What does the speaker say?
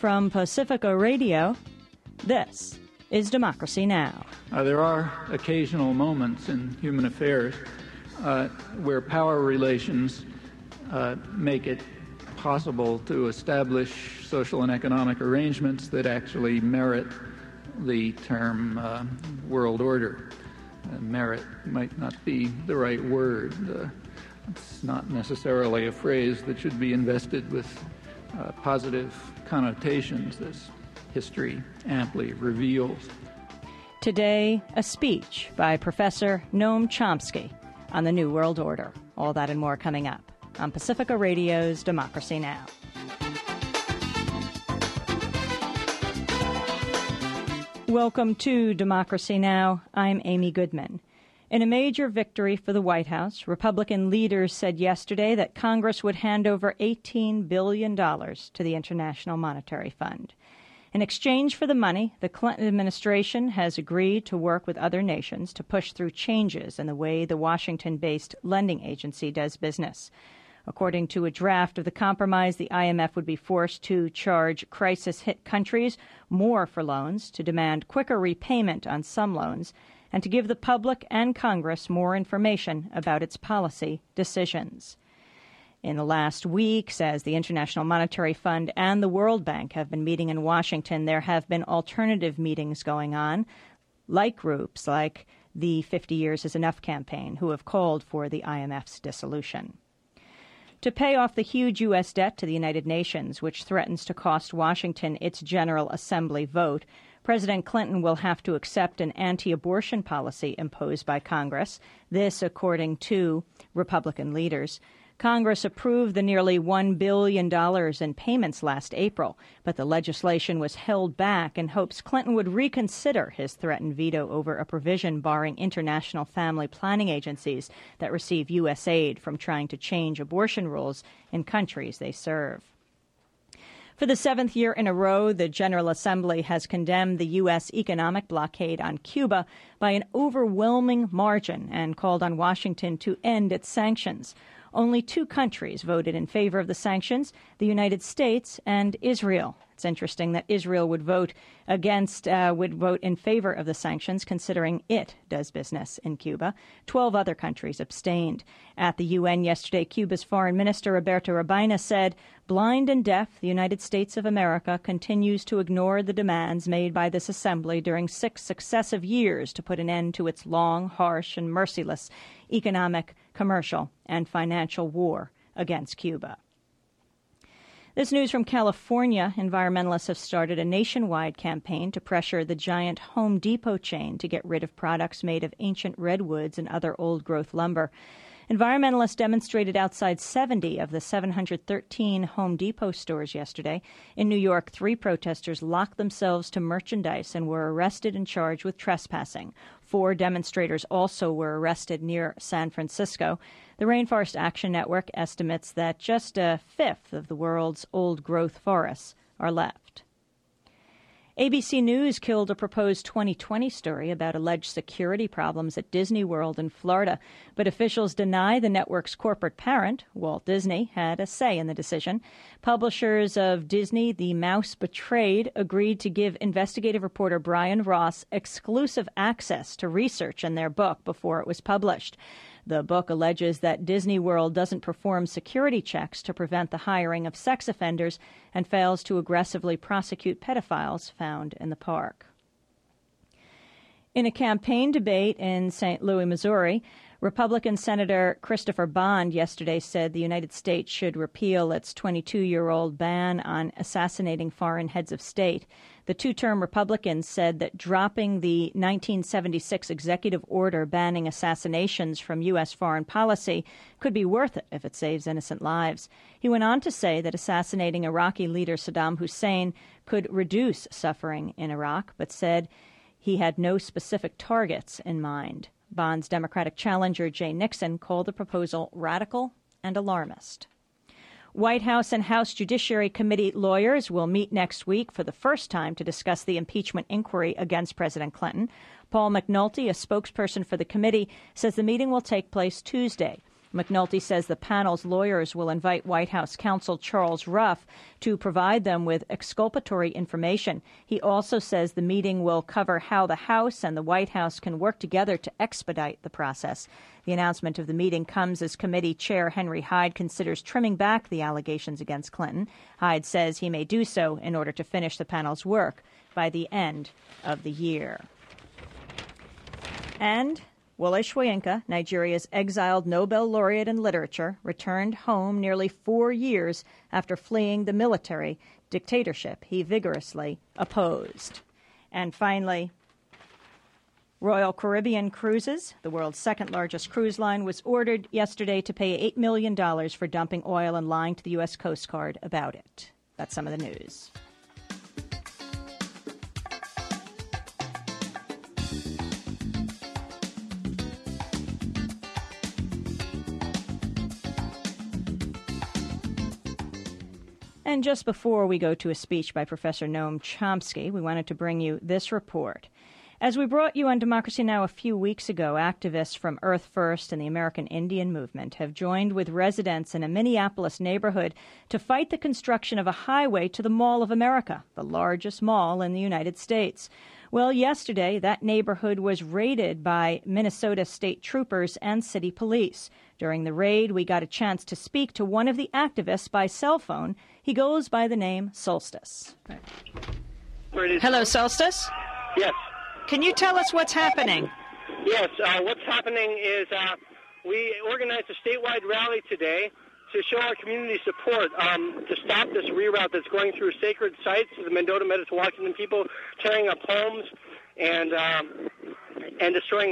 From Pacifica Radio, this is Democracy Now! Uh, there are occasional moments in human affairs uh, where power relations uh, make it possible to establish social and economic arrangements that actually merit the term uh, world order. Uh, merit might not be the right word. Uh, it's not necessarily a phrase that should be invested with uh, positive connotations, as history amply reveals. Today, a speech by Professor Noam Chomsky on the New World Order. All that and more coming up on Pacifica Radio's Democracy Now! Welcome to Democracy Now! I'm Amy Goodman. In a major victory for the White House, Republican leaders said yesterday that Congress would hand over $18 billion to the International Monetary Fund. In exchange for the money, the Clinton administration has agreed to work with other nations to push through changes in the way the Washington based lending agency does business. According to a draft of the compromise, the IMF would be forced to charge crisis hit countries more for loans, to demand quicker repayment on some loans, and to give the public and Congress more information about its policy decisions. In the last weeks, as the International Monetary Fund and the World Bank have been meeting in Washington, there have been alternative meetings going on, like groups like the 50 Years is Enough campaign, who have called for the IMF's dissolution. To pay off the huge U.S. debt to the United Nations, which threatens to cost Washington its General Assembly vote, President Clinton will have to accept an anti abortion policy imposed by Congress. This, according to Republican leaders. Congress approved the nearly $1 billion in payments last April, but the legislation was held back in hopes Clinton would reconsider his threatened veto over a provision barring international family planning agencies that receive U.S. aid from trying to change abortion rules in countries they serve. For the seventh year in a row, the General Assembly has condemned the U.S. economic blockade on Cuba by an overwhelming margin and called on Washington to end its sanctions. Only two countries voted in favor of the sanctions the United States and Israel. It's interesting that Israel would vote against, uh, would vote in favor of the sanctions, considering it does business in Cuba. Twelve other countries abstained. At the UN yesterday, Cuba's Foreign Minister Roberto Robaina said, blind and deaf, the United States of America continues to ignore the demands made by this assembly during six successive years to put an end to its long, harsh, and merciless economic, commercial, and financial war against Cuba. This news from California environmentalists have started a nationwide campaign to pressure the giant Home Depot chain to get rid of products made of ancient redwoods and other old growth lumber. Environmentalists demonstrated outside 70 of the 713 Home Depot stores yesterday. In New York, three protesters locked themselves to merchandise and were arrested and charged with trespassing. Four demonstrators also were arrested near San Francisco. The Rainforest Action Network estimates that just a fifth of the world's old growth forests are left. ABC News killed a proposed 2020 story about alleged security problems at Disney World in Florida, but officials deny the network's corporate parent, Walt Disney, had a say in the decision. Publishers of Disney, The Mouse Betrayed, agreed to give investigative reporter Brian Ross exclusive access to research in their book before it was published. The book alleges that Disney World doesn't perform security checks to prevent the hiring of sex offenders and fails to aggressively prosecute pedophiles found in the park. In a campaign debate in St. Louis, Missouri, Republican Senator Christopher Bond yesterday said the United States should repeal its 22 year old ban on assassinating foreign heads of state. The two term Republican said that dropping the 1976 executive order banning assassinations from U.S. foreign policy could be worth it if it saves innocent lives. He went on to say that assassinating Iraqi leader Saddam Hussein could reduce suffering in Iraq, but said he had no specific targets in mind. Bond's Democratic challenger, Jay Nixon, called the proposal radical and alarmist. White House and House Judiciary Committee lawyers will meet next week for the first time to discuss the impeachment inquiry against President Clinton. Paul McNulty, a spokesperson for the committee, says the meeting will take place Tuesday. McNulty says the panel's lawyers will invite White House counsel Charles Ruff to provide them with exculpatory information. He also says the meeting will cover how the House and the White House can work together to expedite the process. The announcement of the meeting comes as committee chair Henry Hyde considers trimming back the allegations against Clinton. Hyde says he may do so in order to finish the panel's work by the end of the year. And Wole Soyinka, Nigeria's exiled Nobel laureate in literature, returned home nearly four years after fleeing the military dictatorship he vigorously opposed. And finally, Royal Caribbean Cruises, the world's second largest cruise line, was ordered yesterday to pay $8 million for dumping oil and lying to the U.S. Coast Guard about it. That's some of the news. And just before we go to a speech by Professor Noam Chomsky, we wanted to bring you this report. As we brought you on Democracy Now! a few weeks ago, activists from Earth First and the American Indian Movement have joined with residents in a Minneapolis neighborhood to fight the construction of a highway to the Mall of America, the largest mall in the United States. Well, yesterday, that neighborhood was raided by Minnesota state troopers and city police. During the raid, we got a chance to speak to one of the activists by cell phone. He goes by the name Solstice. Hello, Solstice. Yes. Can you tell us what's happening? Yes. Uh, what's happening is uh, we organized a statewide rally today to show our community support um, to stop this reroute that's going through sacred sites of the Mendota Mdewakanton people, tearing up homes and um, and destroying